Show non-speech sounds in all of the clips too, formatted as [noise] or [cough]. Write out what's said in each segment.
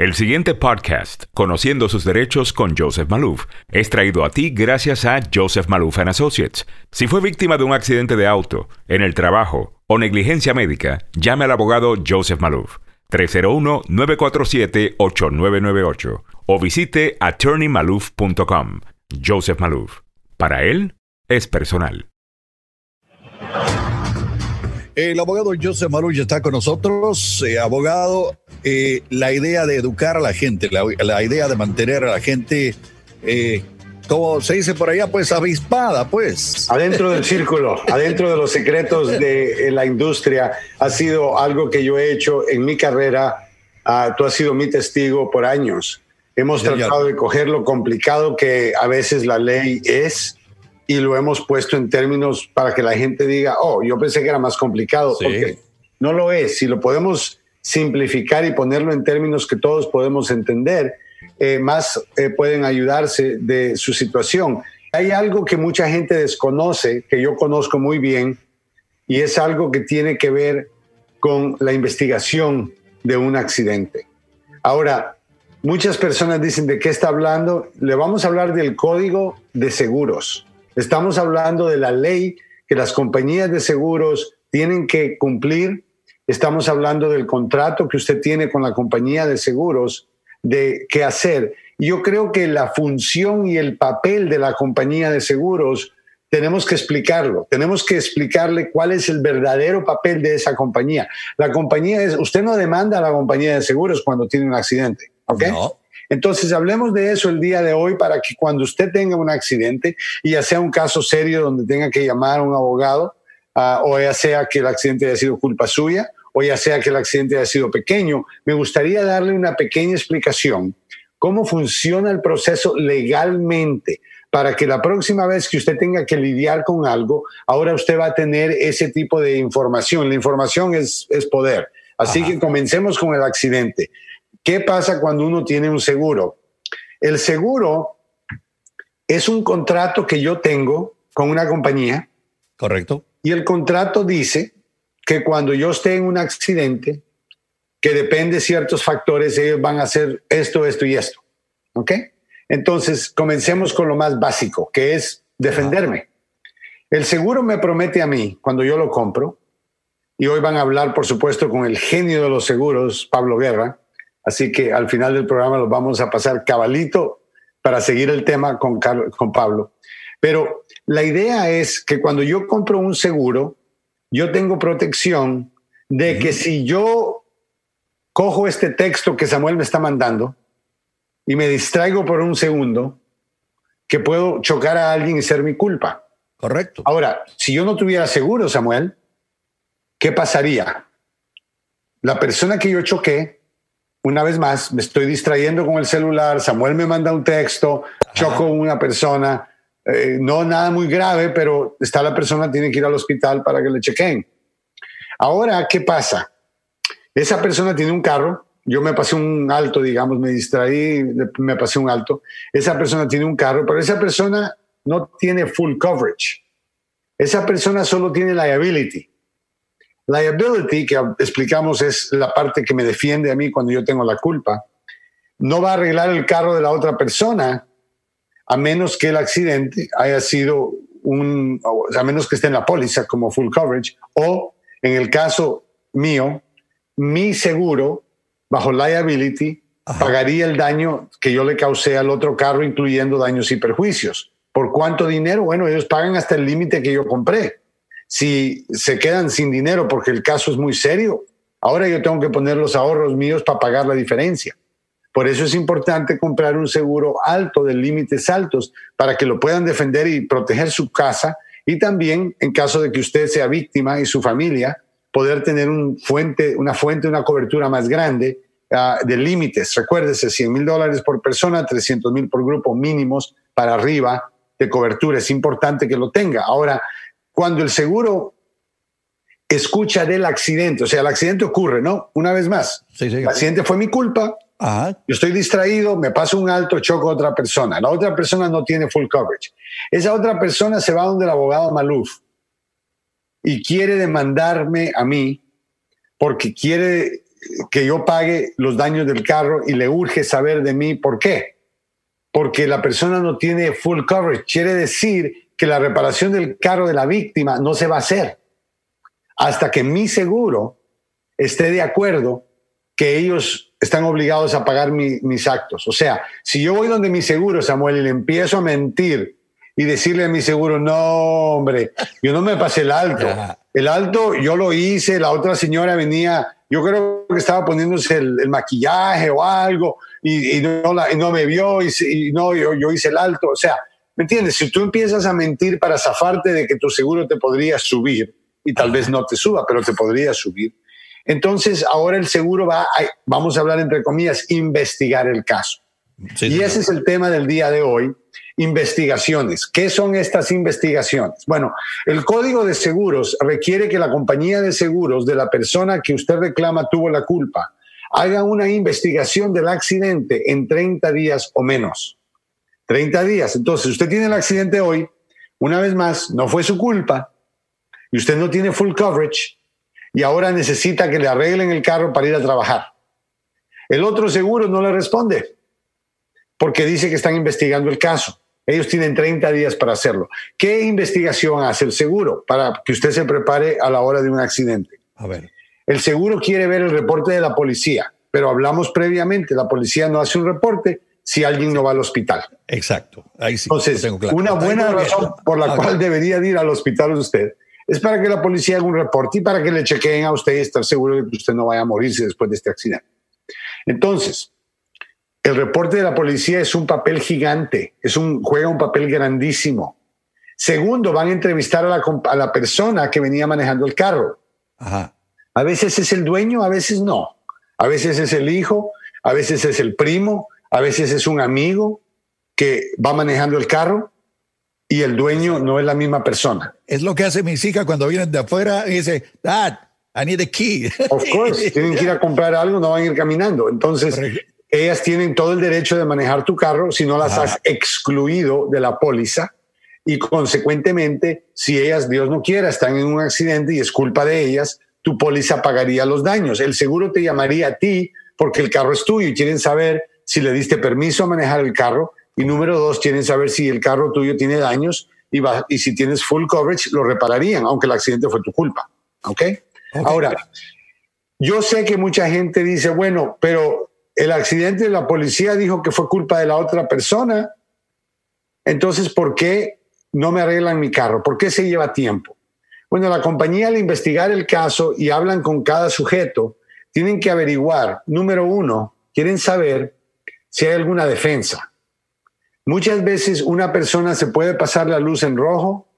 El siguiente podcast, Conociendo sus derechos con Joseph Malouf, es traído a ti gracias a Joseph Malouf and Associates. Si fue víctima de un accidente de auto, en el trabajo o negligencia médica, llame al abogado Joseph Malouf 301-947-8998 o visite attorneymalouf.com. Joseph Malouf. Para él, es personal. El abogado Joseph Marulla está con nosotros. Eh, abogado, eh, la idea de educar a la gente, la, idea de mantener a la gente, eh, como se dice por allá, pues avispada, pues. Adentro del círculo, [laughs] adentro de los secretos de la industria, ha sido algo que yo he hecho en mi carrera. Ah, tú has sido mi testigo por años. Hemos tratado de coger lo complicado que a veces la ley es y lo hemos puesto en términos para que la gente diga, oh, yo pensé que era más complicado, porque no lo es. Si lo podemos simplificar y ponerlo en términos que todos podemos entender, eh, más eh, pueden ayudarse de su situación. Hay algo que mucha gente desconoce, que yo conozco muy bien, y es algo que tiene que ver con la investigación de un accidente. Ahora, muchas personas dicen, ¿de qué está hablando? Le vamos a hablar del código de seguros. Estamos hablando de la ley que las compañías de seguros tienen que cumplir. Estamos hablando del contrato que usted tiene con la compañía de seguros de qué hacer. Yo creo que la función y el papel de la compañía de seguros tenemos que explicarlo, tenemos que explicarle cuál es el verdadero papel de esa compañía. La compañía es, usted no demanda a la compañía de seguros cuando tiene un accidente, ¿ok? Entonces, hablemos de eso el día de hoy para que cuando usted tenga un accidente, y ya sea un caso serio donde tenga que llamar a un abogado, ah, o ya sea que el accidente haya sido culpa suya, o ya sea que el accidente haya sido pequeño, me gustaría darle una pequeña explicación cómo funciona el proceso legalmente para que la próxima vez que usted tenga que lidiar con algo, ahora usted va a tener ese tipo de información. La información es, poder. Así que comencemos con el accidente. ¿Qué pasa cuando uno tiene un seguro? El seguro es un contrato que yo tengo con una compañía. Correcto. Y el contrato dice que cuando yo esté en un accidente, que depende de ciertos factores, ellos van a hacer esto, esto y esto. ¿Ok? Entonces, comencemos con lo más básico, que es defenderme. El seguro me promete a mí, cuando yo lo compro, y hoy van a hablar, por supuesto, con el genio de los seguros, Pablo Guerra, Así que al final del programa los vamos a pasar cabalito para seguir el tema con, con Pablo. Pero la idea es que cuando yo compro un seguro, yo tengo protección de que si yo cojo este texto que Samuel me está mandando y me distraigo por un segundo, que puedo chocar a alguien y ser mi culpa. Correcto. Ahora, si yo no tuviera seguro, Samuel, ¿qué pasaría? La persona que yo choqué una vez más, me estoy distrayendo con el celular, Samuel me manda un texto, choco con una persona, eh, no nada muy grave, pero está la persona, tiene que ir al hospital para que le chequen. Ahora, ¿qué pasa? Esa persona tiene un carro, yo me pasé un alto, digamos, me distraí, me pasé un alto, esa persona tiene un carro, pero esa persona no tiene full coverage. Esa persona solo tiene liability. Liability, que explicamos es la parte que me defiende a mí cuando yo tengo la culpa, no va a arreglar el carro de la otra persona a menos que el accidente haya sido un, a menos que esté en la póliza como full coverage, o en el caso mío, mi seguro bajo liability pagaría el daño que yo le causé al otro carro, incluyendo daños y perjuicios. ¿Por cuánto dinero? Bueno, ellos pagan hasta el límite que yo compré si se quedan sin dinero porque el caso es muy serio, ahora yo tengo que poner los ahorros míos para pagar la diferencia. Por eso es importante comprar un seguro alto, de límites altos, para que lo puedan defender y proteger su casa y también, en caso de que usted sea víctima y su familia, poder tener un fuente, una fuente, una cobertura más grande ah, de límites. Recuérdese, 100 mil dólares por persona, 300 mil por grupo mínimos para arriba de cobertura. Es importante que lo tenga. Ahora, cuando el seguro escucha del accidente, o sea, el accidente ocurre, ¿no? Una vez más, el accidente fue mi culpa, yo estoy distraído, me paso un alto, choco a otra persona, la otra persona no tiene full coverage. Esa otra persona se va donde el abogado Maluf y quiere demandarme a mí porque quiere que yo pague los daños del carro y le urge saber de mí por qué. Porque la persona no tiene full coverage. Quiere decir que la reparación del carro de la víctima no se va a hacer hasta que mi seguro esté de acuerdo que ellos están obligados a pagar mis actos. O sea, si yo voy donde mi seguro, Samuel, y le empiezo a mentir y decirle a mi seguro, no, hombre, yo no me pasé el alto. [laughs] El alto yo lo hice, la otra señora venía, yo creo que estaba poniéndose el, maquillaje o algo y, no, no, me vio y, no, yo, yo hice el alto. O sea, ¿me entiendes? Si tú empiezas a mentir para zafarte de que tu seguro te podría subir, y tal vez no te suba, pero te podría subir, entonces ahora el seguro va, a, vamos a hablar entre comillas, investigar el caso. y ese es el tema del día de hoy, investigaciones. ¿Qué son estas investigaciones? Bueno, el código de seguros requiere que la compañía de seguros de la persona que usted reclama tuvo la culpa haga una investigación del accidente en 30 días o menos. 30 días. Entonces, usted tiene el accidente hoy, una vez más, no fue su culpa y usted no tiene full coverage y ahora necesita que le arreglen el carro para ir a trabajar. El otro seguro no le responde porque dice que están investigando el caso. Ellos tienen 30 días para hacerlo. ¿Qué investigación hace el seguro para que usted se prepare a la hora de un accidente? A ver. El seguro quiere ver el reporte de la policía, pero hablamos previamente, la policía no hace un reporte si alguien no va al hospital. Exacto. Ahí sí. Entonces, una buena razón por la cual debería ir al hospital usted es para que la policía haga un reporte y para que le chequeen a usted y estar seguro de que usted no vaya a morirse después de este accidente. Entonces, el reporte de la policía es un papel gigante, es un, juega un papel grandísimo. Segundo, van a entrevistar a la, a la persona que venía manejando el carro. A veces es el dueño, a veces no. A veces es el hijo, a veces es el primo, a veces es un amigo que va manejando el carro y el dueño no es la misma persona. Es lo que hace mis hijas cuando vienen de afuera y dice, Dad, I need a key. Of course, [laughs] tienen que ir a comprar algo, no van a ir caminando. Entonces, ellas tienen todo el derecho de manejar tu carro si no las has excluido de la póliza y consecuentemente, si ellas, Dios no quiera, están en un accidente y es culpa de ellas, tu póliza pagaría los daños. El seguro te llamaría a ti porque el carro es tuyo y quieren saber si le diste permiso a manejar el carro y número dos, quieren saber si el carro tuyo tiene daños y, y si tienes full coverage, lo repararían, aunque el accidente fue tu culpa. ¿Ok? Ahora, yo sé que mucha gente dice, bueno, pero el accidente de la policía dijo que fue culpa de la otra persona. Entonces, ¿por qué no me arreglan mi carro? ¿Por qué se lleva tiempo? Bueno, la compañía al investigar el caso y hablan con cada sujeto, tienen que averiguar, número uno, quieren saber si hay alguna defensa. Muchas veces una persona se puede pasar la luz en rojo,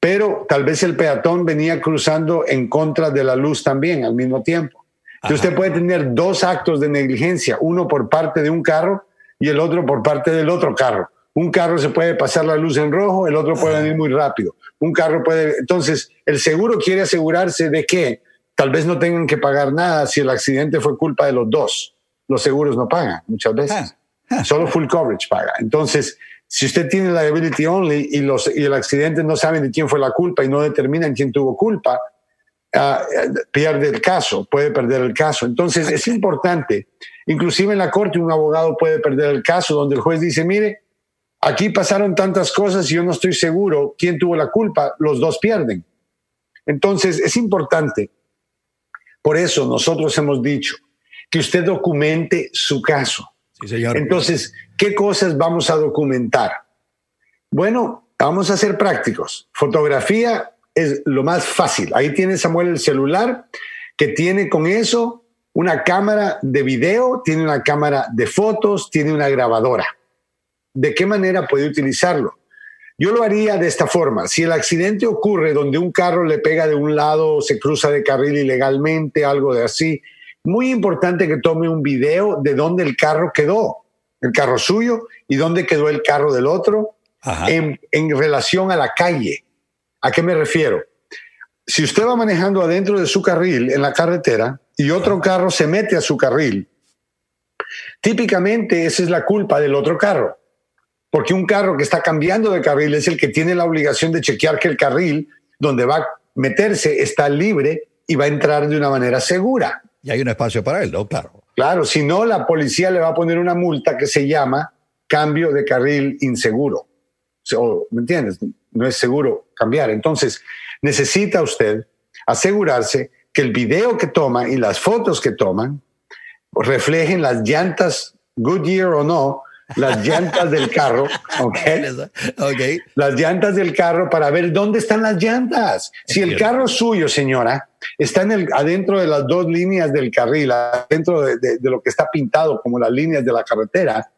pero tal vez el peatón venía cruzando en contra de la luz también al mismo tiempo. Entonces usted puede tener dos actos de negligencia, uno por parte de un carro y el otro por parte del otro carro. Un carro se puede pasar la luz en rojo, el otro puede venir muy rápido. Un carro puede... Entonces, el seguro quiere asegurarse de que tal vez no tengan que pagar nada si el accidente fue culpa de los dos. Los seguros no pagan muchas veces. Ah, ah. Solo full coverage paga. Entonces, si usted tiene liability only y, los, y el accidente no saben de quién fue la culpa y no determinan quién tuvo culpa, pierde el caso, puede perder el caso. Entonces es importante, inclusive en la corte un abogado puede perder el caso donde el juez dice, mire, aquí pasaron tantas cosas y yo no estoy seguro quién tuvo la culpa, los dos pierden. Entonces es importante. Por eso nosotros hemos dicho que usted documente su caso. Entonces, ¿qué cosas vamos a documentar? Bueno, vamos a ser prácticos. Fotografía es lo más fácil. Ahí tiene Samuel el celular que tiene con eso una cámara de video, tiene una cámara de fotos, tiene una grabadora. ¿De qué manera puede utilizarlo? Yo lo haría de esta forma. Si el accidente ocurre donde un carro le pega de un lado, se cruza de carril ilegalmente, algo de así, muy importante que tome un video de dónde el carro quedó, el carro suyo, y dónde quedó el carro del otro, en, en relación a la calle ¿A qué me refiero? Si usted va manejando adentro de su carril en la carretera y otro carro se mete a su carril, típicamente esa es la culpa del otro carro. Porque un carro que está cambiando de carril es el que tiene la obligación de chequear que el carril donde va a meterse está libre y va a entrar de una manera segura. Y hay un espacio para él, ¿no? Claro. Claro, si no, la policía le va a poner una multa que se llama cambio de carril inseguro. ¿Me entiendes? No es seguro cambiar. Entonces, necesita usted asegurarse que el video que toma y las fotos que toman reflejen las llantas Goodyear o no, las llantas del carro, ¿okay? ¿ok? Las llantas del carro para ver dónde están las llantas. Si el carro suyo, señora, está en el, adentro de las dos líneas del carril, adentro de, de, lo que está pintado como las líneas de la carretera,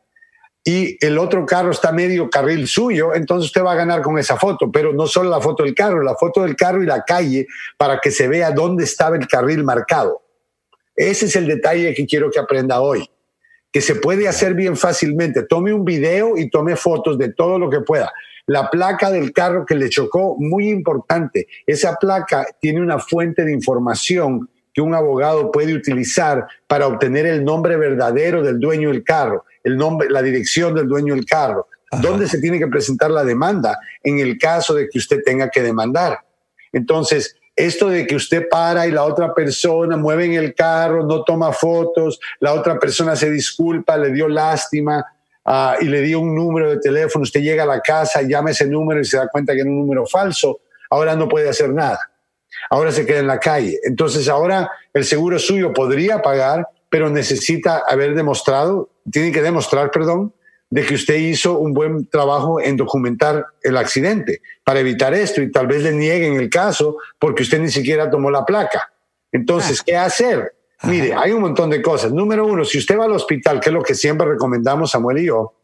y el otro carro está medio carril suyo, entonces usted va a ganar con esa foto, pero no solo la foto del carro, la foto del carro y la calle para que se vea dónde estaba el carril marcado. Ese es el detalle que quiero que aprenda hoy que se puede hacer bien fácilmente. Tome un video y tome fotos de todo lo que pueda. La placa del carro que le chocó, muy importante. Esa placa tiene una fuente de información que un abogado puede utilizar para obtener el nombre verdadero del dueño del carro, el nombre, la dirección del dueño del carro, dónde se tiene que presentar la demanda en el caso de que usted tenga que demandar. Entonces, esto de que usted para y la otra persona mueve en el carro, no toma fotos, la otra persona se disculpa, le dio lástima ah, y le dio un número de teléfono, usted llega a la casa, llama ese número y se da cuenta que era un número falso, ahora no puede hacer nada. Ahora se queda en la calle. Entonces ahora el seguro suyo podría pagar, pero necesita haber demostrado, tiene que demostrar, perdón, de que usted hizo un buen trabajo en documentar el accidente para evitar esto y tal vez le nieguen el caso porque usted ni siquiera tomó la placa. Entonces, ¿qué hacer? Mire, hay un montón de cosas. Número uno, si usted va al hospital, que es lo que siempre recomendamos Samuel y yo,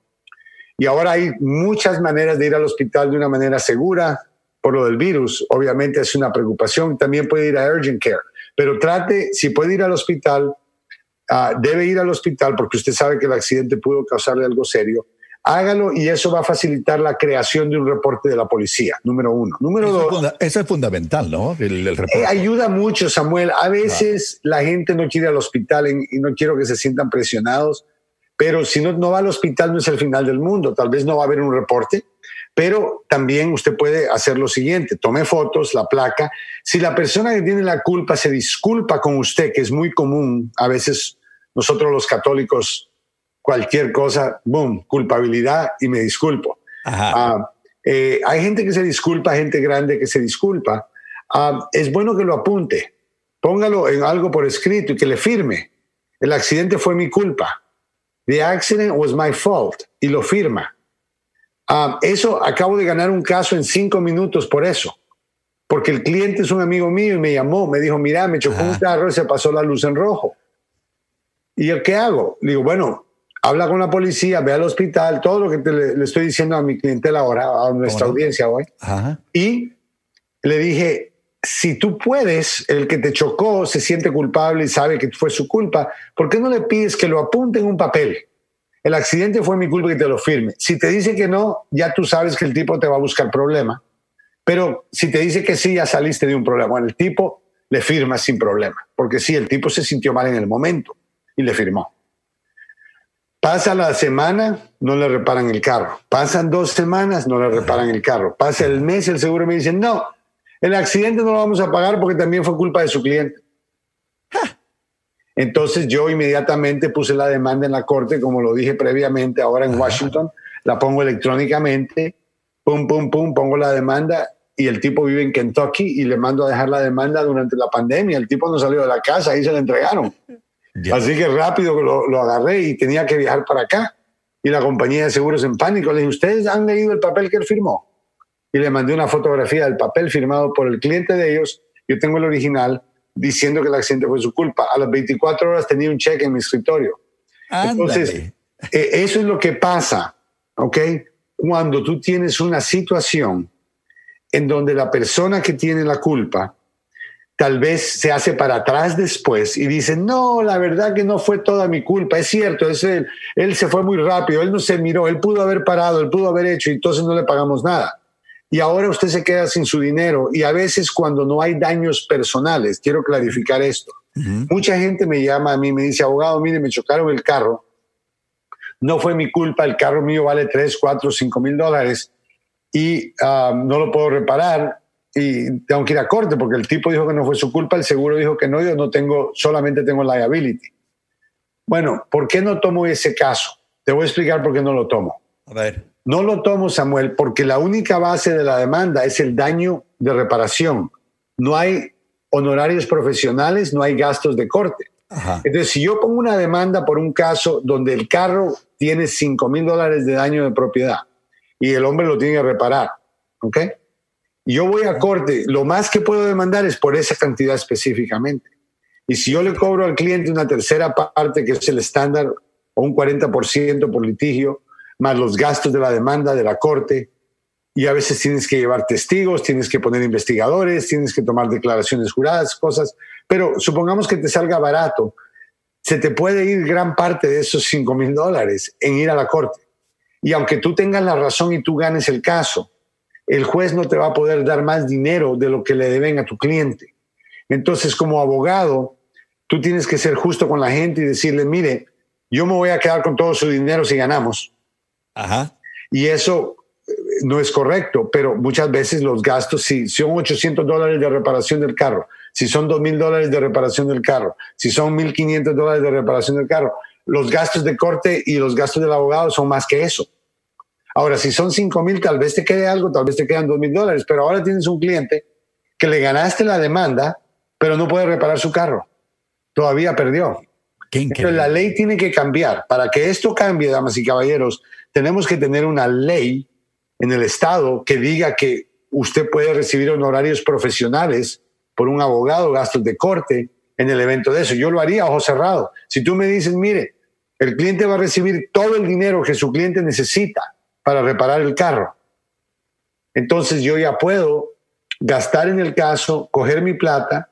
y ahora hay muchas maneras de ir al hospital de una manera segura por lo del virus, obviamente es una preocupación, también puede ir a urgent care, pero trate, si puede ir al hospital, Ah, debe ir al hospital porque usted sabe que el accidente pudo causarle algo serio, hágalo y eso va a facilitar la creación de un reporte de la policía, número uno. Número eso dos. Es eso es fundamental, ¿no? El, eh, ayuda mucho, Samuel. A veces la gente no quiere ir al hospital y no quiero que se sientan presionados, pero si no, no va al hospital no es el final del mundo. Tal vez no va a haber un reporte, pero también usted puede hacer lo siguiente, tome fotos, la placa. Si la persona que tiene la culpa se disculpa con usted, que es muy común, a veces nosotros los católicos, cualquier cosa, boom, culpabilidad y me disculpo. Ah, eh, hay gente que se disculpa, gente grande que se disculpa. Ah, es bueno que lo apunte, póngalo en algo por escrito y que le firme. El accidente fue mi culpa. The accident was my fault. Y lo firma. Ah, eso acabo de ganar un caso en cinco minutos por eso. Porque el cliente es un amigo mío y me llamó, me dijo, mira, me chocó un carro y se pasó la luz en rojo. ¿Y el qué hago? Le digo, bueno, habla con la policía, ve al hospital, todo lo que le, estoy diciendo a mi clientela ahora, a nuestra audiencia hoy. Y le dije, si tú puedes, el que te chocó se siente culpable y sabe que fue su culpa, ¿por qué no le pides que lo apunte en un papel? El accidente fue mi culpa y te lo firme. Si te dice que no, ya tú sabes que el tipo te va a buscar problema. Pero si te dice que sí, ya saliste de un problema. Bueno, el tipo le firma sin problema, porque sí, el tipo se sintió mal en el momento y le firmó. Pasa la semana, no le reparan el carro. Pasan dos semanas, no le reparan el carro. Pasa el mes, el seguro me dice, no, el accidente no lo vamos a pagar porque también fue culpa de su cliente. Entonces yo inmediatamente puse la demanda en la corte, como lo dije previamente, ahora en Washington, la pongo electrónicamente, pum, pum, pum, pongo la demanda y el tipo vive en Kentucky y le mando a dejar la demanda durante la pandemia. El tipo no salió de la casa, ahí se la entregaron. Así que rápido lo, lo, agarré y tenía que viajar para acá. Y la compañía de seguros en pánico le dije, ¿ustedes han leído el papel que él firmó? Y le mandé una fotografía del papel firmado por el cliente de ellos. Yo tengo el original diciendo que el accidente fue su culpa. A las 24 horas tenía un cheque en mi escritorio. Entonces, eh, eso es lo que pasa, ¿ok? Cuando tú tienes una situación en donde la persona que tiene la culpa tal vez se hace para atrás después y dice, no, la verdad que no fue toda mi culpa, es cierto, es él, él se fue muy rápido, él no se miró, él pudo haber parado, él pudo haber hecho y entonces no le pagamos nada. Y ahora usted se queda sin su dinero y a veces cuando no hay daños personales, quiero clarificar esto, mucha gente me llama a mí, me dice, abogado, mire, me chocaron el carro, no fue mi culpa, el carro mío vale 3, 4, 5 mil dólares y ah, no lo puedo reparar y tengo que ir a corte porque el tipo dijo que no fue su culpa, el seguro dijo que no, yo no tengo, solamente tengo liability. Bueno, ¿por qué no tomo ese caso? Te voy a explicar por qué no lo tomo. A ver. No lo tomo, Samuel, porque la única base de la demanda es el daño de reparación. No hay honorarios profesionales, no hay gastos de corte. Entonces, si yo pongo una demanda por un caso donde el carro tiene 5 mil dólares de daño de propiedad y el hombre lo tiene que reparar, ¿ok? Yo voy a corte, lo más que puedo demandar es por esa cantidad específicamente. Y si yo le cobro al cliente una tercera parte, que es el estándar, o un 40% por litigio, más los gastos de la demanda de la corte, y a veces tienes que llevar testigos, tienes que poner investigadores, tienes que tomar declaraciones juradas, cosas, pero supongamos que te salga barato, se te puede ir gran parte de esos 5 mil dólares en ir a la corte. Y aunque tú tengas la razón y tú ganes el caso, el juez no te va a poder dar más dinero de lo que le deben a tu cliente. Entonces, como abogado, tú tienes que ser justo con la gente y decirle, mire, yo me voy a quedar con todo su dinero si ganamos. Ajá. Y eso eh, no es correcto, pero muchas veces los gastos, si son 800 dólares de reparación del carro, si son 2 mil dólares de reparación del carro, si son 1.500 dólares de reparación del carro, los gastos de corte y los gastos del abogado son más que eso. Ahora, si son 5 mil, tal vez te quede algo, tal vez te quedan 2 mil dólares, pero ahora tienes un cliente que le ganaste la demanda, pero no puede reparar su carro. Todavía perdió. Pero la ley tiene que cambiar. Para que esto cambie, damas y caballeros, tenemos que tener una ley en el Estado que diga que usted puede recibir honorarios profesionales por un abogado, gastos de corte en el evento de eso. Yo lo haría a ojo cerrado. Si tú me dices, mire, el cliente va a recibir todo el dinero que su cliente necesita para reparar el carro. Entonces yo ya puedo gastar en el caso, coger mi plata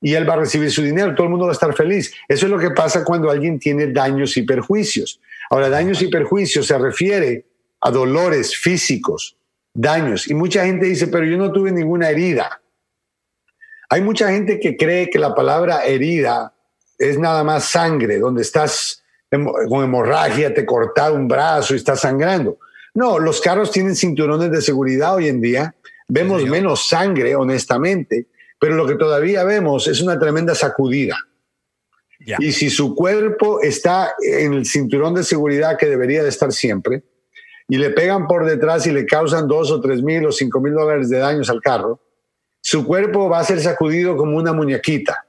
y él va a recibir su dinero. Todo el mundo va a estar feliz. Eso es lo que pasa cuando alguien tiene daños y perjuicios. Ahora, daños y perjuicios se refiere a dolores físicos, daños. Y mucha gente dice, pero yo no tuve ninguna herida. Hay mucha gente que cree que la palabra herida es nada más sangre, donde estás con hemorragia, te corta un brazo y estás sangrando. No, los carros tienen cinturones de seguridad hoy en día. Vemos menos sangre, honestamente, pero lo que todavía vemos es una tremenda sacudida. Y si su cuerpo está en el cinturón de seguridad que debería de estar siempre, y le pegan por detrás y le causan dos o tres mil o cinco mil dólares de daños al carro, su cuerpo va a ser sacudido como una muñequita.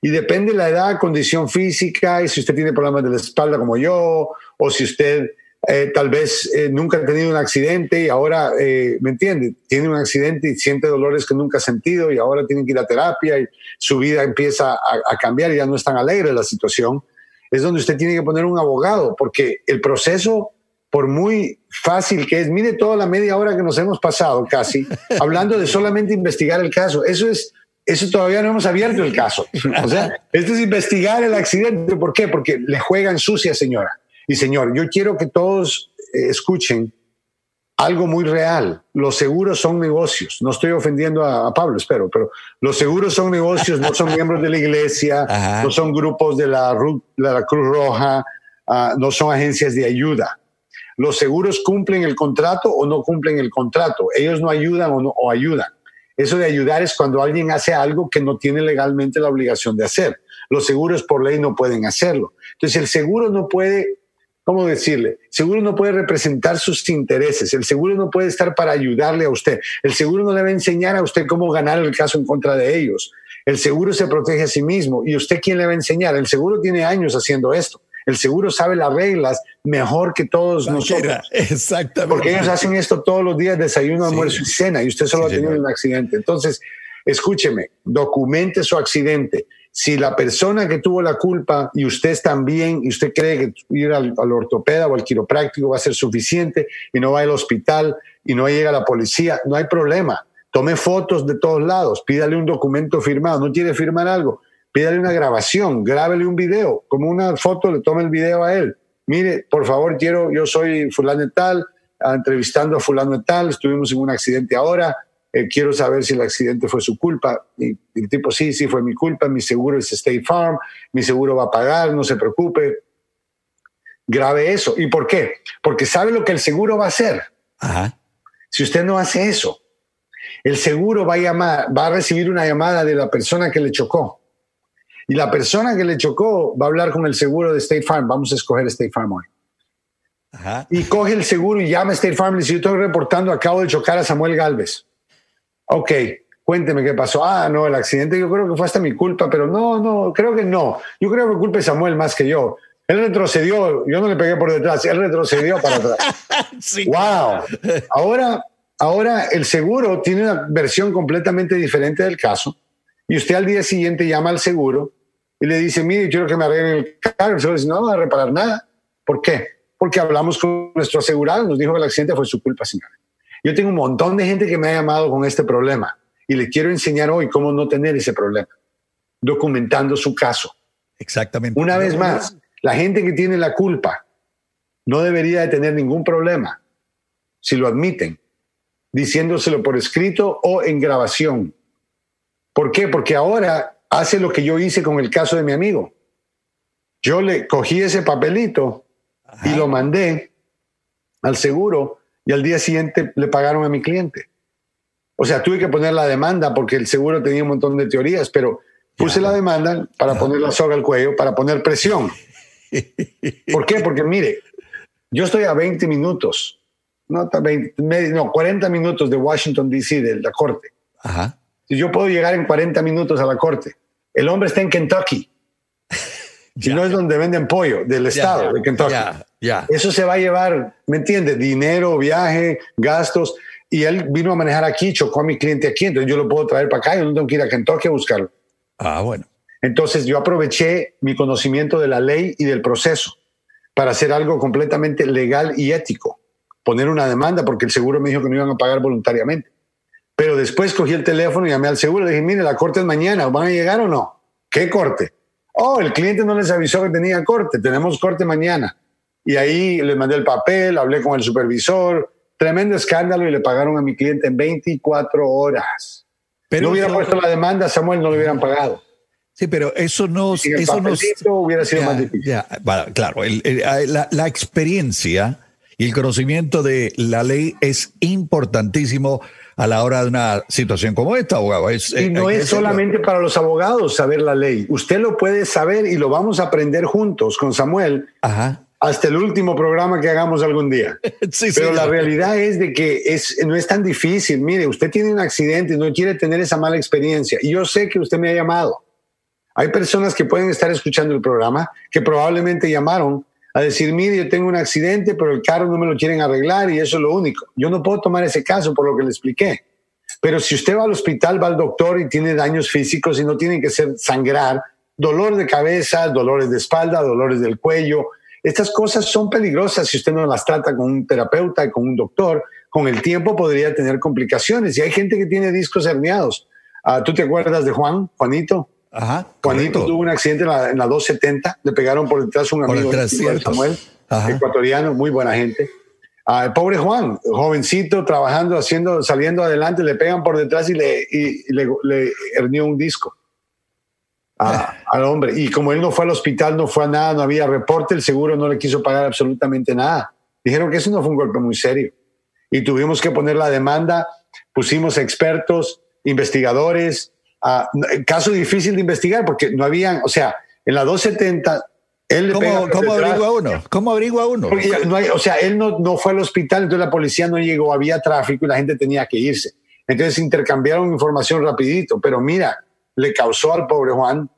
Y depende de la edad, condición física, y si usted tiene problemas de la espalda como yo, o si usted eh, tal vez eh, nunca ha tenido un accidente y ahora, eh, ¿me entiende? Tiene un accidente y siente dolores que nunca ha sentido y ahora tiene que ir a terapia y su vida empieza a, a, cambiar y ya no es tan alegre la situación. Es donde usted tiene que poner un abogado porque el proceso, por muy fácil que es, mire toda la media hora que nos hemos pasado casi, [laughs] hablando de solamente investigar el caso. Eso es eso todavía no hemos abierto el caso. O sea, esto es investigar el accidente. ¿Por qué? Porque le juegan sucia, señora. Y señor, yo quiero que todos eh, escuchen algo muy real. Los seguros son negocios. No estoy ofendiendo a, Pablo, espero, pero los seguros son negocios, no son miembros de la iglesia, [laughs] no son grupos de la, la Cruz Roja, uh, no son agencias de ayuda. Los seguros cumplen el contrato o no cumplen el contrato. Ellos no ayudan o, no, o ayudan. Eso de ayudar es cuando alguien hace algo que no tiene legalmente la obligación de hacer. Los seguros por ley no pueden hacerlo. Entonces el seguro no puede ¿cómo decirle? seguro no puede representar sus intereses, el seguro no puede estar para ayudarle a usted, el seguro no le va a enseñar a usted cómo ganar el caso en contra de ellos. El seguro se protege a sí mismo y usted quién le va a enseñar? El seguro tiene años haciendo esto. El seguro sabe las reglas mejor que todos nosotros. Exactamente. Porque ellos hacen esto todos los días, desayuno, almuerzo y cena, y usted solo ha tenido un accidente. Entonces, escúcheme, documente su accidente si la persona que tuvo la culpa y usted también, y usted cree que ir al, ortopeda o al quiropráctico va a ser suficiente y no va al hospital y no llega la policía, no hay problema. Tome fotos de todos lados, pídale un documento firmado, no quiere firmar algo, pídale una grabación, grábele un video, como una foto le tome el video a él. Mire, por favor, quiero, yo soy fulano de tal, entrevistando a fulano de tal, estuvimos en un accidente ahora, eh, quiero saber si el accidente fue su culpa. Y el tipo, sí, sí, fue mi culpa, mi seguro es State Farm, mi seguro va a pagar, no se preocupe. Grave eso. ¿Y por qué? Porque sabe lo que el seguro va a hacer. Si usted no hace eso. el seguro va a, llamar, va a recibir una llamada de la persona que le chocó. Y la persona que le chocó va a hablar con el seguro de State Farm. Vamos a escoger State Farm hoy. Y coge el seguro y llama a State Farm y dice, yo estoy reportando, acabo de chocar a Samuel Galvez. Ok, cuénteme qué pasó. Ah, no, el accidente yo creo que fue hasta mi culpa, pero no, no, creo que no. Yo creo que culpa de Samuel más que yo. Él retrocedió, yo no le pegué por detrás, él retrocedió para atrás. [laughs] ¡Wow! Ahora, ahora el seguro tiene una versión completamente diferente del caso y usted al día siguiente llama al seguro y le dice, mire, quiero que me arreglen el carro. El seguro dice, no, no va a reparar nada. ¿Por qué? Porque hablamos con nuestro asegurado, nos dijo que el accidente fue su culpa, señor. Yo tengo un montón de gente que me ha llamado con este problema y le quiero enseñar hoy cómo no tener ese problema, documentando su caso. Exactamente. Una vez más, la gente que tiene la culpa no debería de tener ningún problema si lo admiten, diciéndoselo por escrito o en grabación. ¿Por qué? Porque ahora hace lo que yo hice con el caso de mi amigo. Yo le cogí ese papelito y lo mandé al seguro y al día siguiente le pagaron a mi cliente. O sea, tuve que poner la demanda porque el seguro tenía un montón de teorías, pero puse la demanda para poner la soga al cuello, para poner presión. [laughs] ¿Por qué? Porque mire, yo estoy a 20 minutos, no, 40 minutos de Washington, D.C., de la corte. Ajá. Si yo puedo llegar en 40 minutos a la corte, el hombre está en Kentucky. Si no es donde venden pollo, del estado de Kentucky. Eso se va a llevar, ¿me entiendes? Dinero, viaje, gastos. Y él vino a manejar aquí, chocó a mi cliente aquí, entonces yo lo puedo traer para acá, yo no tengo que ir a Kentucky a buscarlo. Ah, bueno. Entonces yo aproveché mi conocimiento de la ley y del proceso para hacer algo completamente legal y ético. Poner una demanda porque el seguro me dijo que no iban a pagar voluntariamente. Pero después cogí el teléfono y llamé al seguro y le dije, mire, la corte es mañana, ¿van a llegar o no? ¿Qué corte? Oh, el cliente no les avisó que tenía corte, tenemos corte mañana. Y ahí les mandé el papel, hablé con el supervisor, tremendo escándalo y le pagaron a mi cliente en 24 horas. Pero no hubiera puesto la demanda, Samuel no le hubieran pagado. Sí, pero eso no, eso no hubiera sido más difícil. claro, la, experiencia y el conocimiento de la ley es importantísimo a la hora de una situación como esta, abogado. y eh, no es solamente para los abogados saber la ley. Usted lo puede saber y lo vamos a aprender juntos con Samuel. Hasta el último programa que hagamos algún día. [laughs] Pero la realidad es de que es, no es tan difícil. Mire, usted tiene un accidente y no quiere tener esa mala experiencia. Y yo sé que usted me ha llamado hay personas que pueden estar escuchando el programa que probablemente llamaron a decir, mire, yo tengo un accidente, pero el carro no me lo quieren arreglar y eso es lo único. Yo no puedo tomar ese caso por lo que le expliqué. Pero si usted va al hospital, va al doctor y tiene daños físicos y no tienen que ser sangrar, dolor de cabeza, dolores de espalda, dolores del cuello, estas cosas son peligrosas si usted no las trata con un terapeuta y con un doctor. Con el tiempo podría tener complicaciones y hay gente que tiene discos herniados. Ah, ¿Tú te acuerdas de Juan, Juanito? Ajá, Juanito tuvo un accidente en la, 270, le pegaron por detrás un amigo Samuel, ecuatoriano, muy buena gente. el pobre Juan, jovencito, trabajando, haciendo, saliendo adelante, le pegan por detrás y le, y, le, hernió un disco al hombre. Y como él no fue al hospital, no fue a nada, no había reporte, el seguro no le quiso pagar absolutamente nada. Dijeron que eso no fue un golpe muy serio. Y tuvimos que poner la demanda, pusimos expertos, investigadores, caso difícil de investigar porque no habían, o sea, en la 270 él ¿Cómo, ¿cómo averigua uno? ¿Cómo averigua uno? No hay, o sea, él no, no fue al hospital, entonces la policía no llegó, había tráfico y la gente tenía que irse. Entonces intercambiaron información rapidito, pero mira, le causó al pobre Juan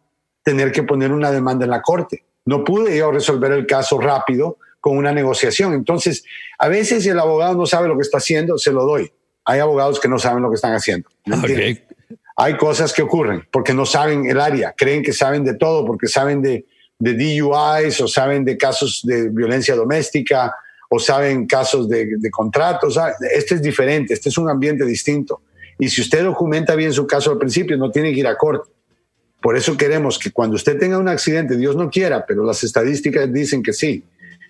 tener que poner una demanda en la corte. No pude yo resolver el caso rápido con una negociación. Entonces, a veces si el abogado no sabe lo que está haciendo, se lo doy. Hay abogados que no saben lo que están haciendo. Okay hay cosas que ocurren porque no saben el área, creen que saben de todo porque saben de, de DUIs o saben de casos de violencia doméstica o saben casos de, de contratos. Este es diferente, este es un ambiente distinto. Y si usted documenta bien su caso al principio, no tiene que ir a corte. Por eso queremos que cuando usted tenga un accidente, Dios no quiera, pero las estadísticas dicen que sí,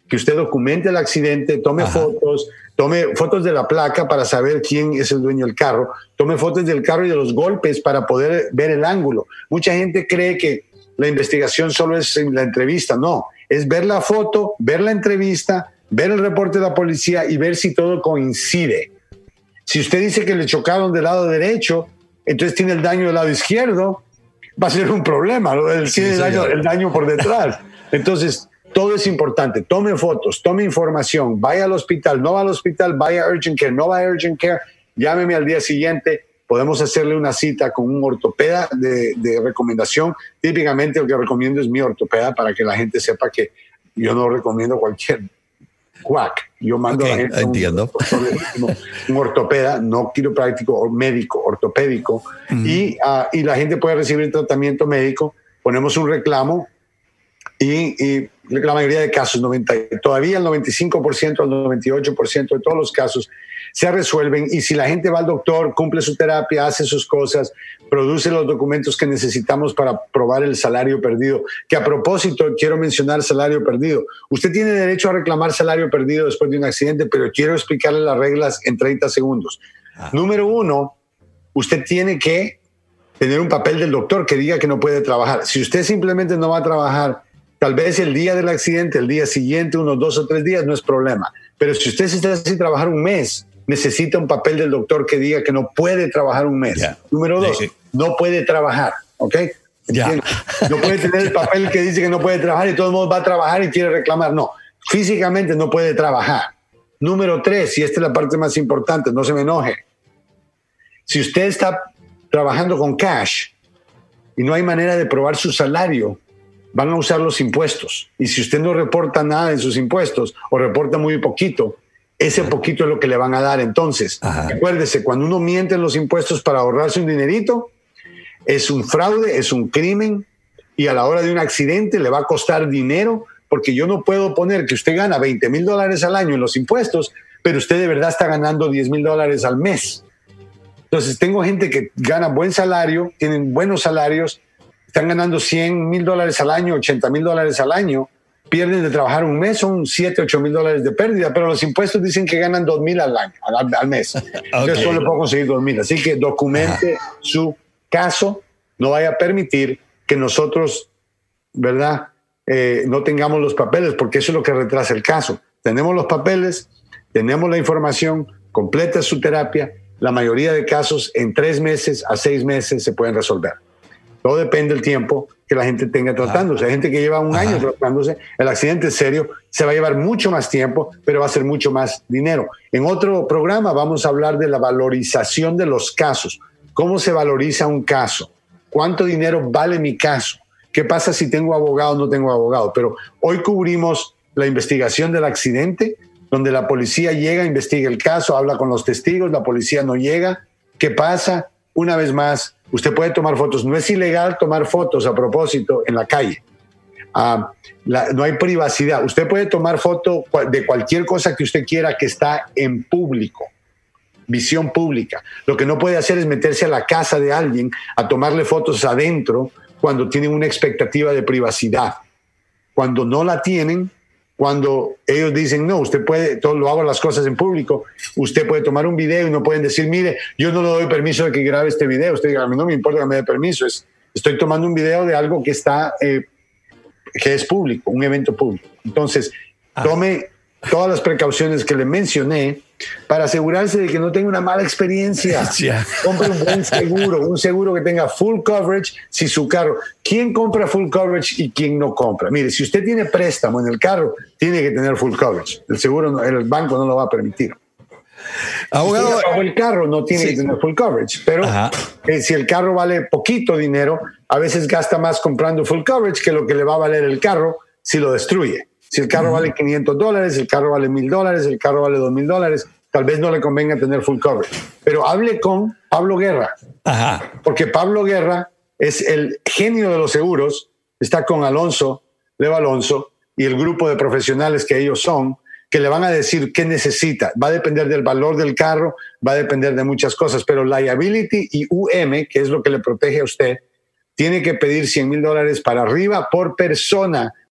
que usted documente el accidente, tome fotos, tome fotos de la placa para saber quién es el dueño del carro, tome fotos del carro y de los golpes para poder ver el ángulo. Mucha gente cree que la investigación solo es en la entrevista, no, es ver la foto, ver la entrevista, ver el reporte de la policía y ver si todo coincide. Si usted dice que le chocaron del lado derecho, entonces tiene el daño del lado izquierdo, va a ser un problema, el, daño, el daño por detrás. [laughs] Entonces, todo es importante. Tome fotos, tome información, vaya al hospital, no va al hospital, vaya a Urgent Care, no va a Urgent Care, llámeme al día siguiente, podemos hacerle una cita con un ortopeda de, de, recomendación. Típicamente lo que recomiendo es mi ortopeda para que la gente sepa que yo no recomiendo cualquier cuac. Yo mando a la gente entiendo. Un, un, ortopeda, no quiropráctico, o médico, ortopédico, y, uh, y la gente puede recibir tratamiento médico. Ponemos un reclamo y, y, la mayoría de casos, 90, todavía el 95%, el 98% de todos los casos se resuelven y si la gente va al doctor, cumple su terapia, hace sus cosas, produce los documentos que necesitamos para probar el salario perdido, que a propósito quiero mencionar salario perdido. Usted tiene derecho a reclamar salario perdido después de un accidente, pero quiero explicarle las reglas en 30 segundos. Ah. Número uno, usted tiene que tener un papel del doctor que diga que no puede trabajar. Si usted simplemente no va a trabajar, tal vez el día del accidente, el día siguiente, unos dos o tres días, no es problema. Pero si usted se está sin trabajar un mes, necesita un papel del doctor que diga que no puede trabajar un mes. Yeah. Número dos, sí, sí. no puede trabajar, ¿ok? Yeah. No puede tener el papel que dice que no puede trabajar y todo el mundo va a trabajar y quiere reclamar. No, físicamente no puede trabajar. Número tres, y esta es la parte más importante, no se me enoje. Si usted está trabajando con cash y no hay manera de probar su salario, van a usar los impuestos. Y si usted no reporta nada en sus impuestos o reporta muy poquito, ese poquito es lo que le van a dar. Entonces, Ajá. acuérdese, cuando uno miente en los impuestos para ahorrarse un dinerito, es un fraude, es un crimen y a la hora de un accidente le va a costar dinero porque yo no puedo poner que usted gana 20 mil dólares al año en los impuestos, pero usted de verdad está ganando 10 mil dólares al mes. Entonces, tengo gente que gana buen salario, tienen buenos salarios, están ganando 100 mil dólares al año, 80 mil dólares al año, pierden de trabajar un mes, son 7, 8 mil dólares de pérdida, pero los impuestos dicen que ganan 2 mil al año, al, al mes. [laughs] okay. Yo solo puedo conseguir 2 mil. Así que documente Ajá. su caso, no vaya a permitir que nosotros, ¿verdad? Eh, no tengamos los papeles, porque eso es lo que retrasa el caso. Tenemos los papeles, tenemos la información, completa su terapia. La mayoría de casos en tres meses a seis meses se pueden resolver. Todo depende del tiempo que la gente tenga tratándose. Hay gente que lleva un año tratándose. El accidente es serio, se va a llevar mucho más tiempo, pero va a ser mucho más dinero. En otro programa vamos a hablar de la valorización de los casos. ¿Cómo se valoriza un caso? ¿Cuánto dinero vale mi caso? ¿Qué pasa si tengo abogado o no tengo abogado? Pero hoy cubrimos la investigación del accidente, donde la policía llega, investiga el caso, habla con los testigos, la policía no llega. ¿Qué pasa? Una vez más, usted puede tomar fotos. No es ilegal tomar fotos a propósito en la calle. La, no hay privacidad. Usted puede tomar foto de cualquier cosa que usted quiera que está en público, visión pública. Lo que no puede hacer es meterse a la casa de alguien a tomarle fotos adentro cuando tienen una expectativa de privacidad. Cuando no la tienen, cuando ellos dicen, no, usted puede, todo lo hago las cosas en público, usted puede tomar un video y no pueden decir, mire, yo no le doy permiso de que grabe este video. Usted diga, a mí no me importa que me dé permiso, es, estoy tomando un video de algo que está, eh, que es público, un evento público. Entonces, tome todas las precauciones que le mencioné para asegurarse de que no tenga una mala experiencia. [laughs] Yeah. Compre un buen seguro, un seguro que tenga full coverage si su carro. ¿Quién compra full coverage y quién no compra? Mire, si usted tiene préstamo en el carro, tiene que tener full coverage. El seguro, el banco no lo va a permitir. Abogado, si el carro no tiene sí. que tener full coverage, pero eh, si el carro vale poquito dinero, a veces gasta más comprando full coverage que lo que le va a valer el carro si lo destruye. Si el carro vale 500 dólares, el carro vale 1000 dólares, el carro vale 2000 dólares, tal vez no le convenga tener full coverage. Pero hable con Pablo Guerra, Ajá. porque Pablo Guerra es el genio de los seguros, está con Alonso, Leo Alonso, y el grupo de profesionales que ellos son, que le van a decir qué necesita. Va a depender del valor del carro, va a depender de muchas cosas, pero liability y UM, que es lo que le protege a usted, tiene que pedir 100 mil dólares para arriba por persona